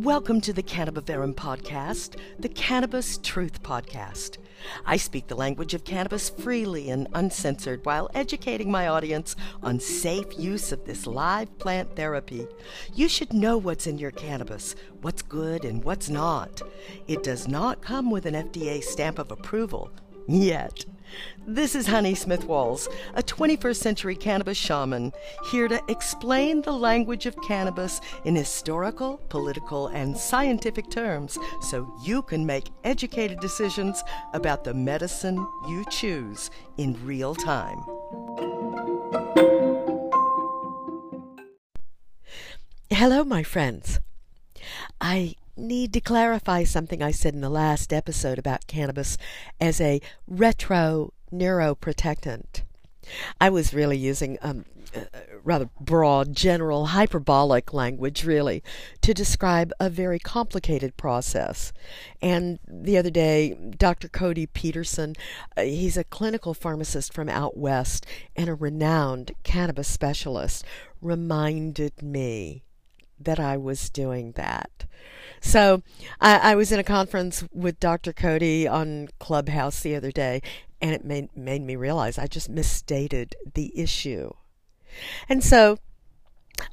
Welcome to the Cannabaverum podcast, the Cannabis Truth Podcast. I speak the language of cannabis freely and uncensored while educating my audience on safe use of this live plant therapy. You should know what's in your cannabis, what's good and what's not. It does not come with an FDA stamp of approval yet. This is Honey Smith Walls, a 21st century cannabis shaman, here to explain the language of cannabis in historical, political, and scientific terms so you can make educated decisions about the medicine you choose in real time. Hello, my friends. I need to clarify something I said in the last episode about cannabis as a retro neuroprotectant. I was really using um, uh, rather broad, general, hyperbolic language, really, to describe a very complicated process. And the other day, Dr. Codi Peterson, uh, he's a clinical pharmacist from out west and a renowned cannabis specialist, reminded me that I was doing that. So I, I, was in a conference with Dr. Codi on Clubhouse the other day, and it made, made me realize I just misstated the issue. And so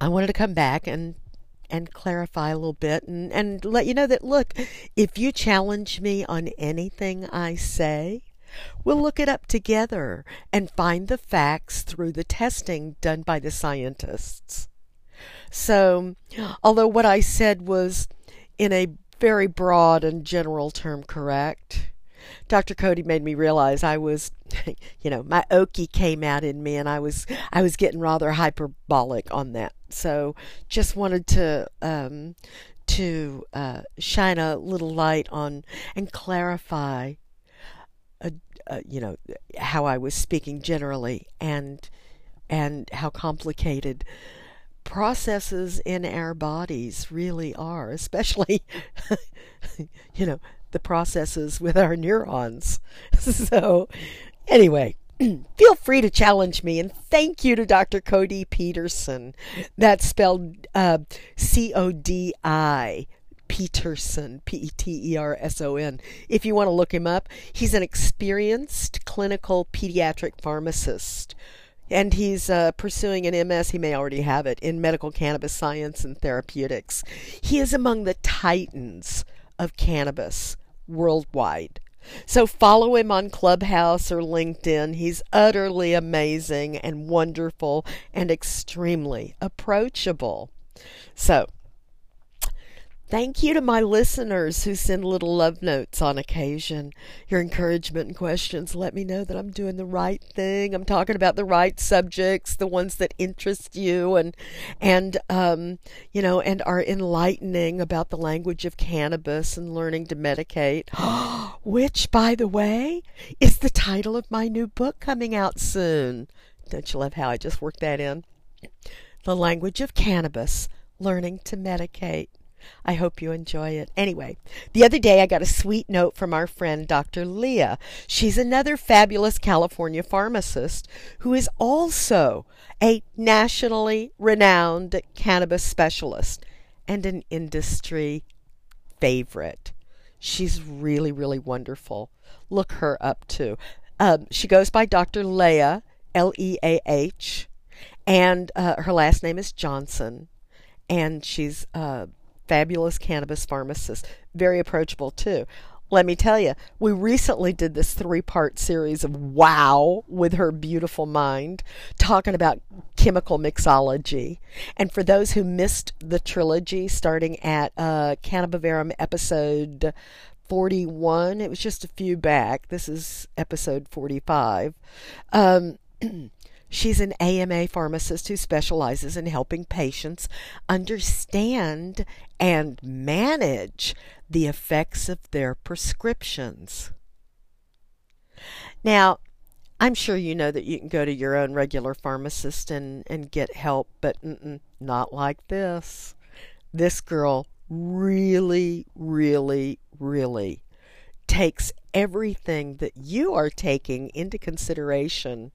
I wanted to come back and and clarify a little bit and, and let you know that look, if you challenge me on anything I say, We'll look it up together and find the facts through the testing done by the scientists. So, although what I said was in a very broad and general term correct, Dr. Codi made me realize I was, you know, my okie came out in me, and I was I was getting rather hyperbolic on that. So just wanted to um, to uh, shine a little light on and clarify, uh, uh, you know, how I was speaking generally and and how complicated processes in our bodies really are, especially, you know, the processes with our neurons. so, anyway, feel free to challenge me. And thank you to Dr. Codi Peterson. That's spelled uh, C O D I. Peterson, P E T E R S O N. If you want to look him up, he's an experienced clinical pediatric pharmacist and he's uh, pursuing an MS, he may already have it, in medical cannabis science and therapeutics. He is among the titans of cannabis worldwide. So follow him on Clubhouse or LinkedIn. He's utterly amazing and wonderful and extremely approachable. So Thank you to my listeners who send little love notes on occasion. Your encouragement and questions let me know that I'm doing the right thing. I'm talking about the right subjects, the ones that interest you and and um, you know, and are enlightening about the language of cannabis and learning to medicate. Which, by the way, is the title of my new book coming out soon. Don't you love how I just worked that in? The language of cannabis, learning to medicate. I hope you enjoy it. Anyway, the other day I got a sweet note from our friend Dr. Leah. She's another fabulous California pharmacist who is also a nationally renowned cannabis specialist and an industry favorite. She's really, really wonderful. Look her up too. Um, she goes by Dr. Leah, L E A H, and uh, her last name is Johnson. And she's uh, fabulous cannabis pharmacist, very approachable too. Let me tell you, we recently did this three part series of Wow with her beautiful mind, talking about chemical mixology. And for those who missed the trilogy, starting at uh, Cannabaverum episode 41, it was just a few back. This is episode 45. Um, She's an AMA pharmacist who specializes in helping patients understand and manage the effects of their prescriptions. Now, I'm sure you know that you can go to your own regular pharmacist and, and get help, but not like this. This girl really, really, really takes everything that you are taking into consideration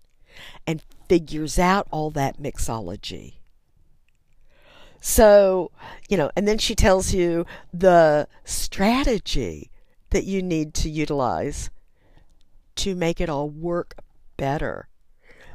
and figures out all that mixology. So, you know, and then she tells you the strategy that you need to utilize to make it all work better.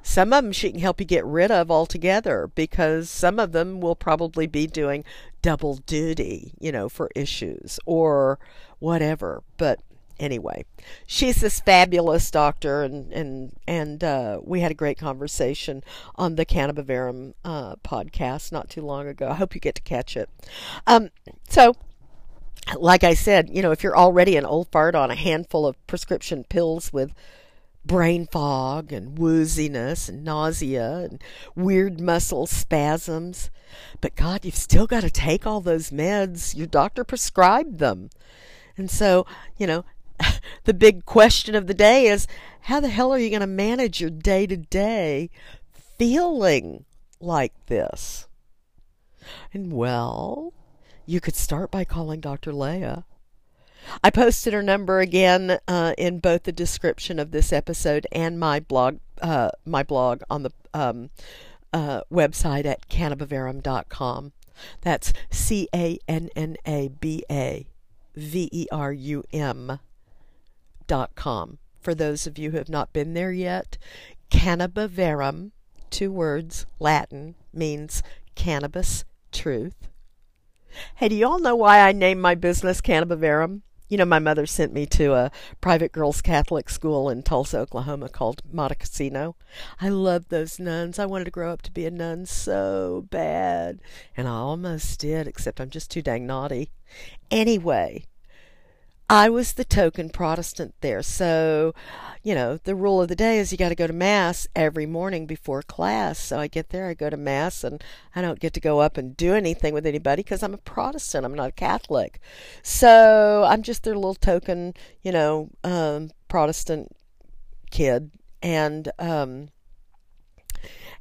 Some of them she can help you get rid of altogether because some of them will probably be doing double duty, you know, for issues or whatever. But anyway, she's this fabulous doctor, and and and uh, we had a great conversation on the Cannabaverum uh, podcast not too long ago. I hope you get to catch it. Um, so. Like I said, you know, if you're already an old fart on a handful of prescription pills with brain fog and wooziness and nausea and weird muscle spasms. But God, you've still got to take all those meds. Your doctor prescribed them. And so, you know, the big question of the day is how the hell are you going to manage your day to day feeling like this? And well, you could start by calling Dr. Leah I posted her number again uh, in both the description of this episode and my blog, uh, my blog on the um, uh, website at cannabaverum.com. That's C A N N A B A V E R U M For those of you who have not been there yet, cannabaverum, two words, Latin, means cannabis truth. Hey, do you all know why I named my business Cannabaverum? You know, my mother sent me to a private girls' Catholic school in Tulsa, Oklahoma called Monte Cassino. I loved those nuns. I wanted to grow up to be a nun so bad. And I almost did, except I'm just too dang naughty. Anyway, I was the token Protestant there. So, you know, the rule of the day is you got to go to Mass every morning before class. So I get there, I go to Mass, and I don't get to go up and do anything with anybody because I'm a Protestant. I'm not a Catholic. So I'm just their little token, you know, um, Protestant kid. And, um,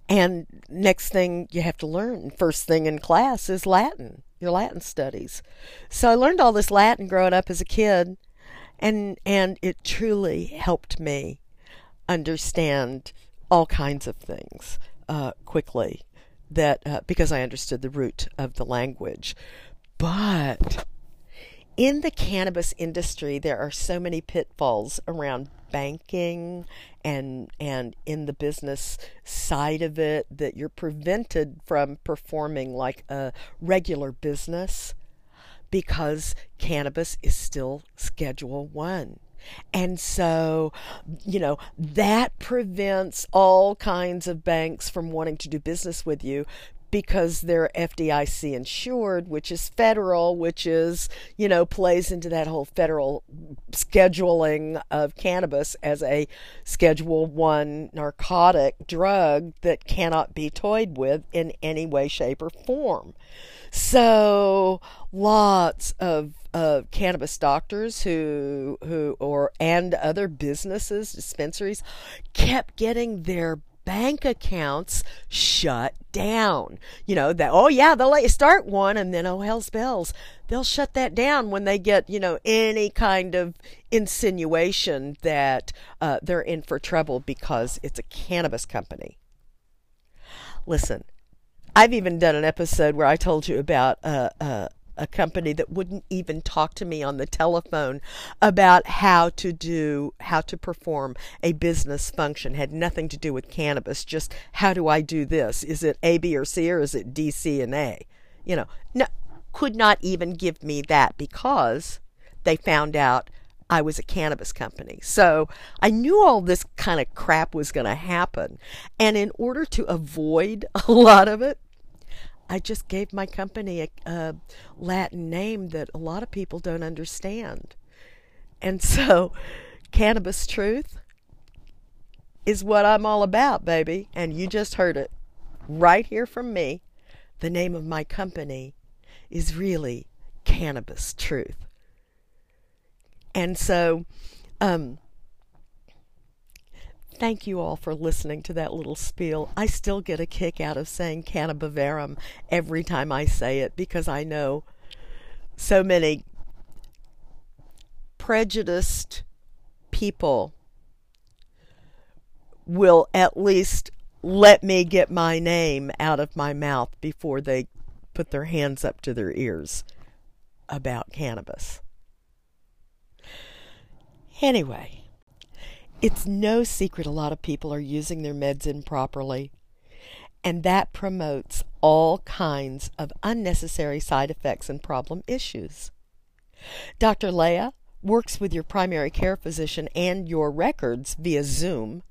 and next thing you have to learn, first thing in class, is Latin your Latin studies. So I learned all this Latin growing up as a kid, and and it truly helped me understand all kinds of things uh, quickly. That uh, because I understood the root of the language, but in the cannabis industry, there are so many pitfalls around banking and and in the business side of it that you're prevented from performing like a regular business because cannabis is still schedule 1 and so, you know, that prevents all kinds of banks from wanting to do business with you because they're FDIC insured, which is federal, which is, you know, plays into that whole federal scheduling of cannabis as a schedule 1 narcotic drug that cannot be toyed with in any way shape or form. So, lots of cannabis doctors who who or and other businesses dispensaries kept getting their bank accounts shut down. You know, that, oh yeah, they'll let you start one and then, oh hell's bells, they'll shut that down when they get, you know, any kind of insinuation that uh, they're in for trouble because it's a cannabis company. Listen, I've even done an episode where I told you about uh, uh, a company that wouldn't even talk to me on the telephone about how to do how to perform a business function had nothing to do with cannabis just how do i do this is it a b or c or is it d c and a you know no, could not even give me that because they found out I was a cannabis company. So I knew all this kind of crap was going to happen. And in order to avoid a lot of it, I just gave my company a, a Latin name that a lot of people don't understand. And so, Cannabis Truth is what I'm all about, baby. And you just heard it right here from me. The name of my company is really Cannabis Truth. And so, um, Thank you all for listening to that little spiel. I still get a kick out of saying cannabaverum every time I say it because I know so many prejudiced people will at least let me get my name out of my mouth before they put their hands up to their ears about cannabis. Anyway, it's no secret a lot of people are using their meds improperly, and that promotes all kinds of unnecessary side effects and problem issues. Dr. Leah works with your primary care physician and your records via Zoom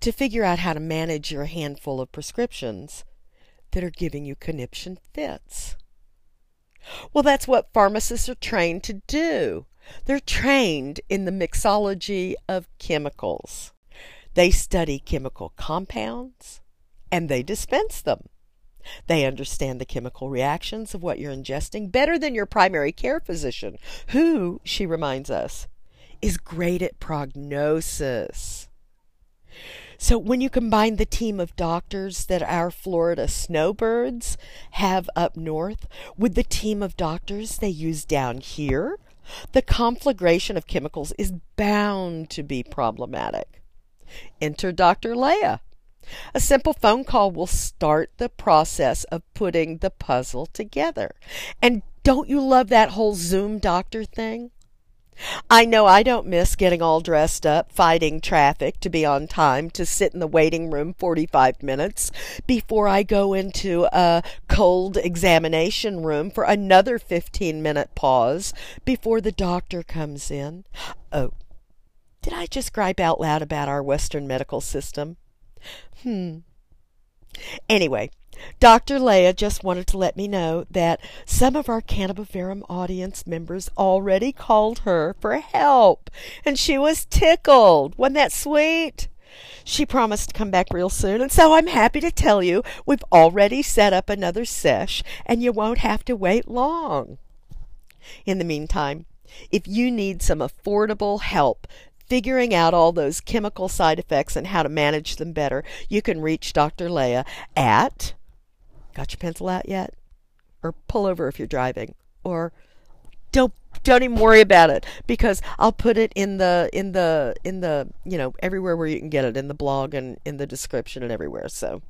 to figure out how to manage your handful of prescriptions that are giving you conniption fits. Well, that's what pharmacists are trained to do. They're trained in the mixology of chemicals. They study chemical compounds and they dispense them. They understand the chemical reactions of what you're ingesting better than your primary care physician, who, she reminds us, is great at prognosis. So when you combine the team of doctors that our Florida snowbirds have up north with the team of doctors they use down here, the conflagration of chemicals is bound to be problematic. Enter Dr. Leah. A simple phone call will start the process of putting the puzzle together. And don't you love that whole Zoom doctor thing? I know I don't miss getting all dressed up, fighting traffic to be on time, to sit in the waiting room 45 minutes before I go into a cold examination room for another 15 minute pause before the doctor comes in. Oh, did I just gripe out loud about our Western medical system? Hmm. Anyway, Dr. Leah just wanted to let me know that some of our Cannabaverum audience members already called her for help, and she was tickled. Wasn't that sweet? She promised to come back real soon, and so I'm happy to tell you we've already set up another sesh, and you won't have to wait long. In the meantime, if you need some affordable help figuring out all those chemical side effects and how to manage them better, you can reach Dr. Leah at Got your pencil out yet? Or pull over if you're driving. Or don't don't even worry about it because I'll put it in the in the in the you know everywhere where you can get it in the blog and in the description and everywhere. So,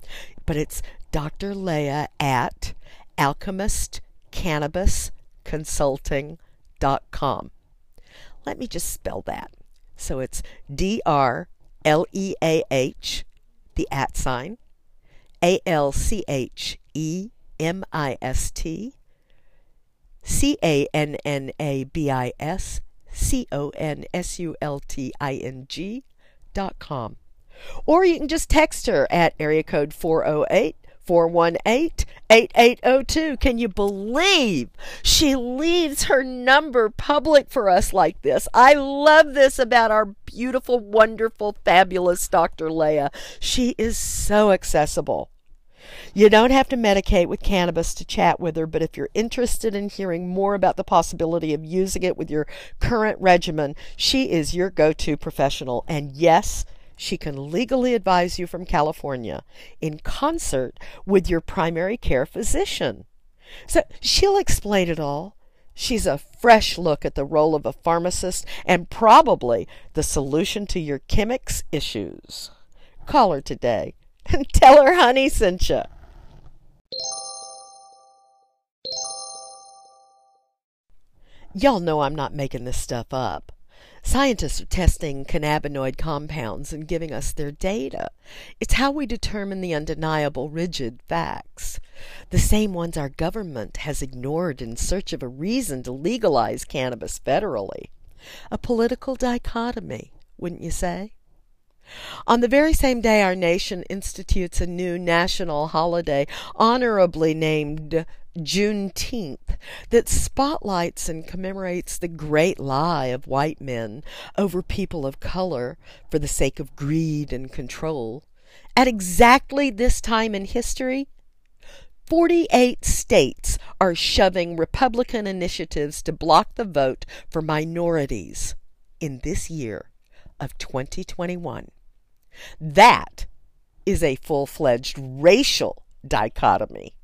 but it's Dr. Leah at alchemistcannabisconsulting.com. Let me just spell that. So it's D R L E A H, the at sign, A L C H E M I S T C A N N A B I S C O N S U L T I N G dot com. Or you can just text her at area code 408 418 8802. Can you believe she leaves her number public for us like this? I love this about our beautiful, wonderful, fabulous Dr. Leah. She is so accessible. You don't have to medicate with cannabis to chat with her, but if you're interested in hearing more about the possibility of using it with your current regimen, she is your go to professional. And yes, she can legally advise you from California in concert with your primary care physician. So she'll explain it all. She's a fresh look at the role of a pharmacist and probably the solution to your chemics issues. Call her today and tell her honey sent you. Y'all know I'm not making this stuff up. Scientists are testing cannabinoid compounds and giving us their data. It's how we determine the undeniable, rigid facts. The same ones our government has ignored in search of a reason to legalize cannabis federally. A political dichotomy, wouldn't you say? On the very same day, our nation institutes a new national holiday, honorably named Juneteenth, that spotlights and commemorates the great lie of white men over people of color for the sake of greed and control. At exactly this time in history, 48 states are shoving Republican initiatives to block the vote for minorities in this year of 2021. That is a full fledged racial dichotomy.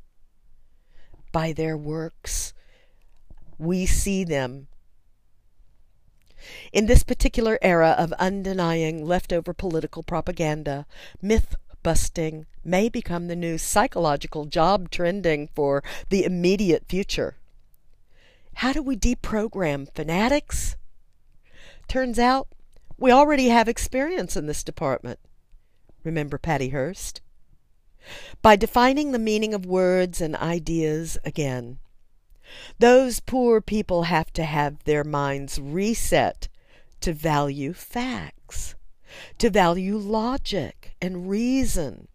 By their works, we see them. In this particular era of undenying leftover political propaganda, myth busting may become the new psychological job trending for the immediate future. How do we deprogram fanatics? Turns out we already have experience in this department. Remember Patty Hearst? By defining the meaning of words and ideas again. Those poor people have to have their minds reset to value facts, to value logic and reason,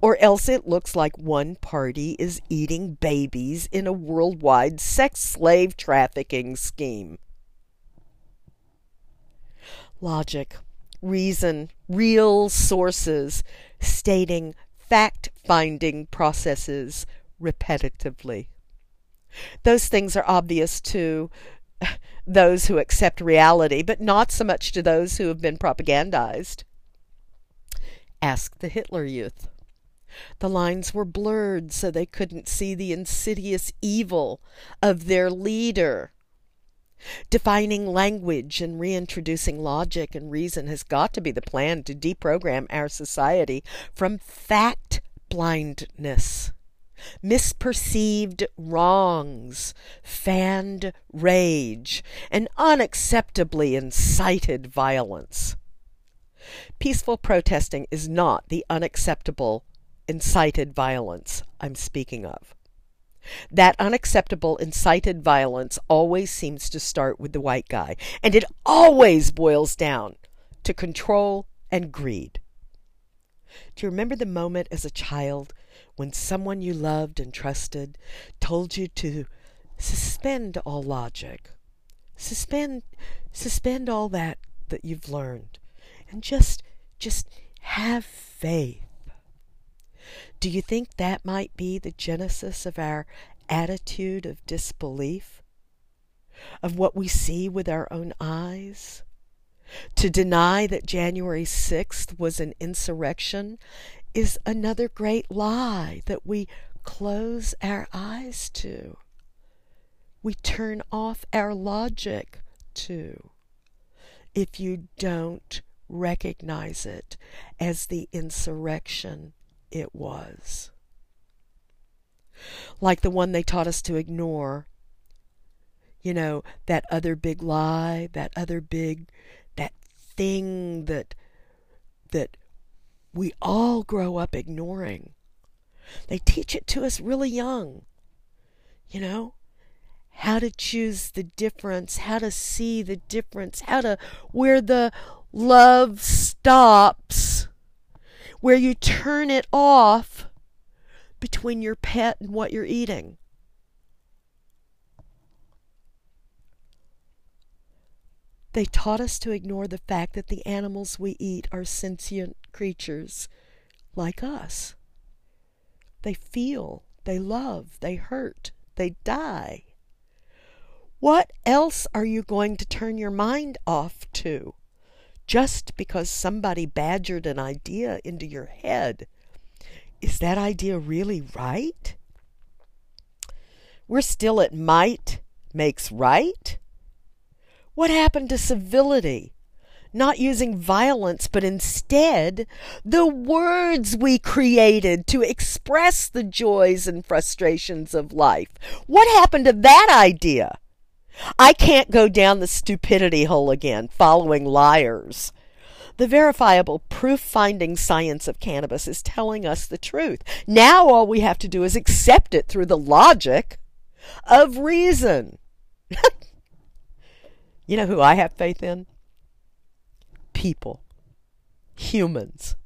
or else it looks like one party is eating babies in a worldwide sex slave trafficking scheme. Logic, reason, real sources, stating fact finding processes repetitively. Those things are obvious to those who accept reality, but not so much to those who have been propagandized. Ask the Hitler Youth. The lines were blurred so they couldn't see the insidious evil of their leader. Defining language and reintroducing logic and reason has got to be the plan to deprogram our society from fact blindness. Misperceived wrongs, fanned rage, and unacceptably incited violence. Peaceful protesting is not the unacceptable incited violence I'm speaking of. That unacceptable incited violence always seems to start with the white guy, and it always boils down to control and greed. Do you remember the moment as a child when someone you loved and trusted told you to suspend all logic, suspend suspend all that that you've learned, and just just have faith? Do you think that might be the genesis of our attitude of disbelief? Of what we see with our own eyes? To deny that January 6th was an insurrection is another great lie that we close our eyes to. We turn off our logic to. If you don't recognize it as the insurrection it was. Like the one they taught us to ignore. You know, that other big lie, that other big, that thing that, that we all grow up ignoring. They teach it to us really young. You know, how to choose the difference, how to see the difference, how to, where the love stops where you turn it off between your pet and what you're eating. They taught us to ignore the fact that the animals we eat are sentient creatures like us. They feel, they love, they hurt, they die. What else are you going to turn your mind off to? Just because somebody badgered an idea into your head, is that idea really right? We're still at might makes right? What happened to civility? Not using violence, but instead the words we created to express the joys and frustrations of life. What happened to that idea? I can't go down the stupidity hole again, following liars. The verifiable proof finding science of cannabis is telling us the truth. Now all we have to do is accept it through the logic of reason. you know who I have faith in? People, humans.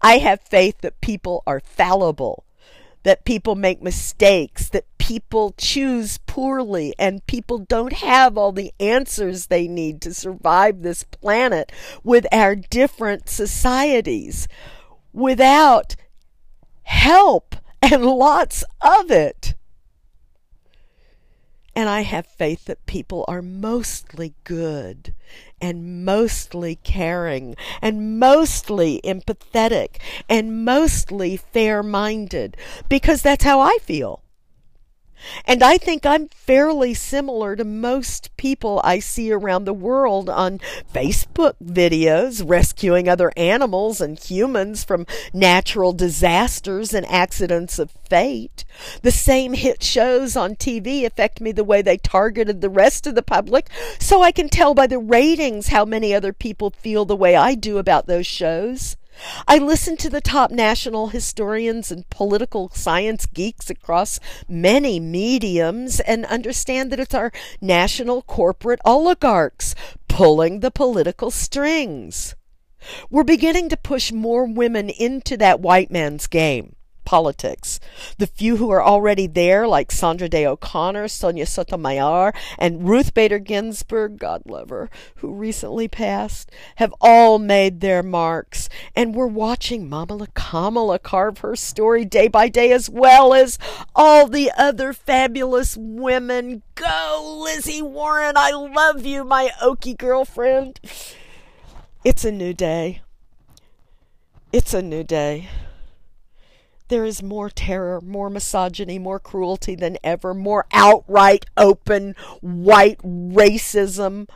I have faith that people are fallible, that people make mistakes, that people choose poorly, and people don't have all the answers they need to survive this planet with our different societies without help and lots of it. And I have faith that people are mostly good and mostly caring and mostly empathetic and mostly fair minded because that's how I feel. And I think I'm fairly similar to most people I see around the world on Facebook videos rescuing other animals and humans from natural disasters and accidents of fate. The same hit shows on TV affect me the way they targeted the rest of the public, so I can tell by the ratings how many other people feel the way I do about those shows. I listen to the top national historians and political science geeks across many mediums and understand that it's our national corporate oligarchs pulling the political strings. We're beginning to push more women into that white man's game politics. The few who are already there, like Sandra Day O'Connor, Sonia Sotomayor, and Ruth Bader Ginsburg, God love her, who recently passed, have all made their marks. And we're watching Mama Kamala carve her story day by day, as well as all the other fabulous women. Go, Lizzie Warren! I love you, my Okie girlfriend. It's a new day. It's a new day. There is more terror, more misogyny, more cruelty than ever, more outright open white racism.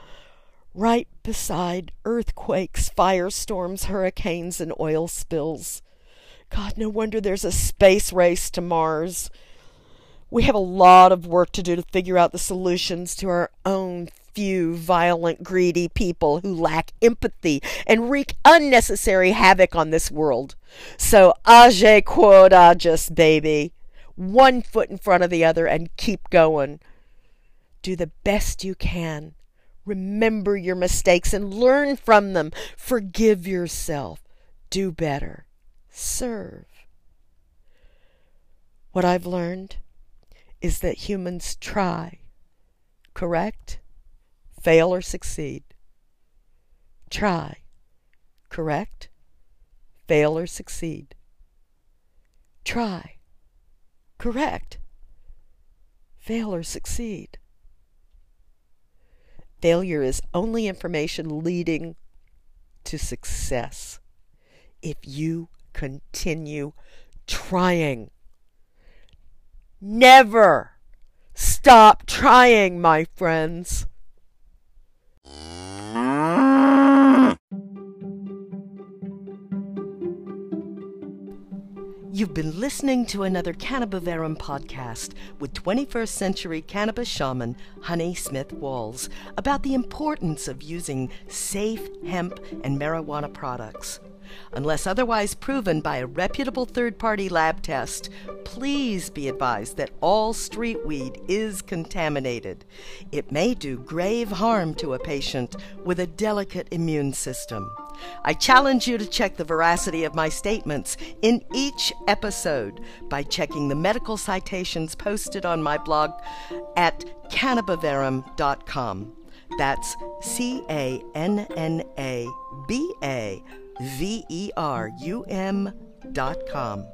Right beside earthquakes, firestorms, hurricanes, and oil spills. God, no wonder there's a space race to Mars. We have a lot of work to do to figure out the solutions to our own few violent, greedy people who lack empathy and wreak unnecessary havoc on this world. So, age quod agis, baby. One foot in front of the other and keep going. Do the best you can. Remember your mistakes and learn from them. Forgive yourself. Do better. Serve. What I've learned is that humans try, correct? Fail or succeed. Try. Correct? Fail or succeed. Try. Correct. Fail or succeed. Failure is only information leading to success. If you continue trying, never stop trying, my friends. You've been listening to another Cannabaverum podcast with 21st century cannabis shaman Honey Smith Walls about the importance of using safe hemp and marijuana products. Unless otherwise proven by a reputable third party lab test, please be advised that all street weed is contaminated. It may do grave harm to a patient with a delicate immune system. I challenge you to check the veracity of my statements in each episode by checking the medical citations posted on my blog at cannabaverum.com. That's C A N N A B A V E R U M dot com.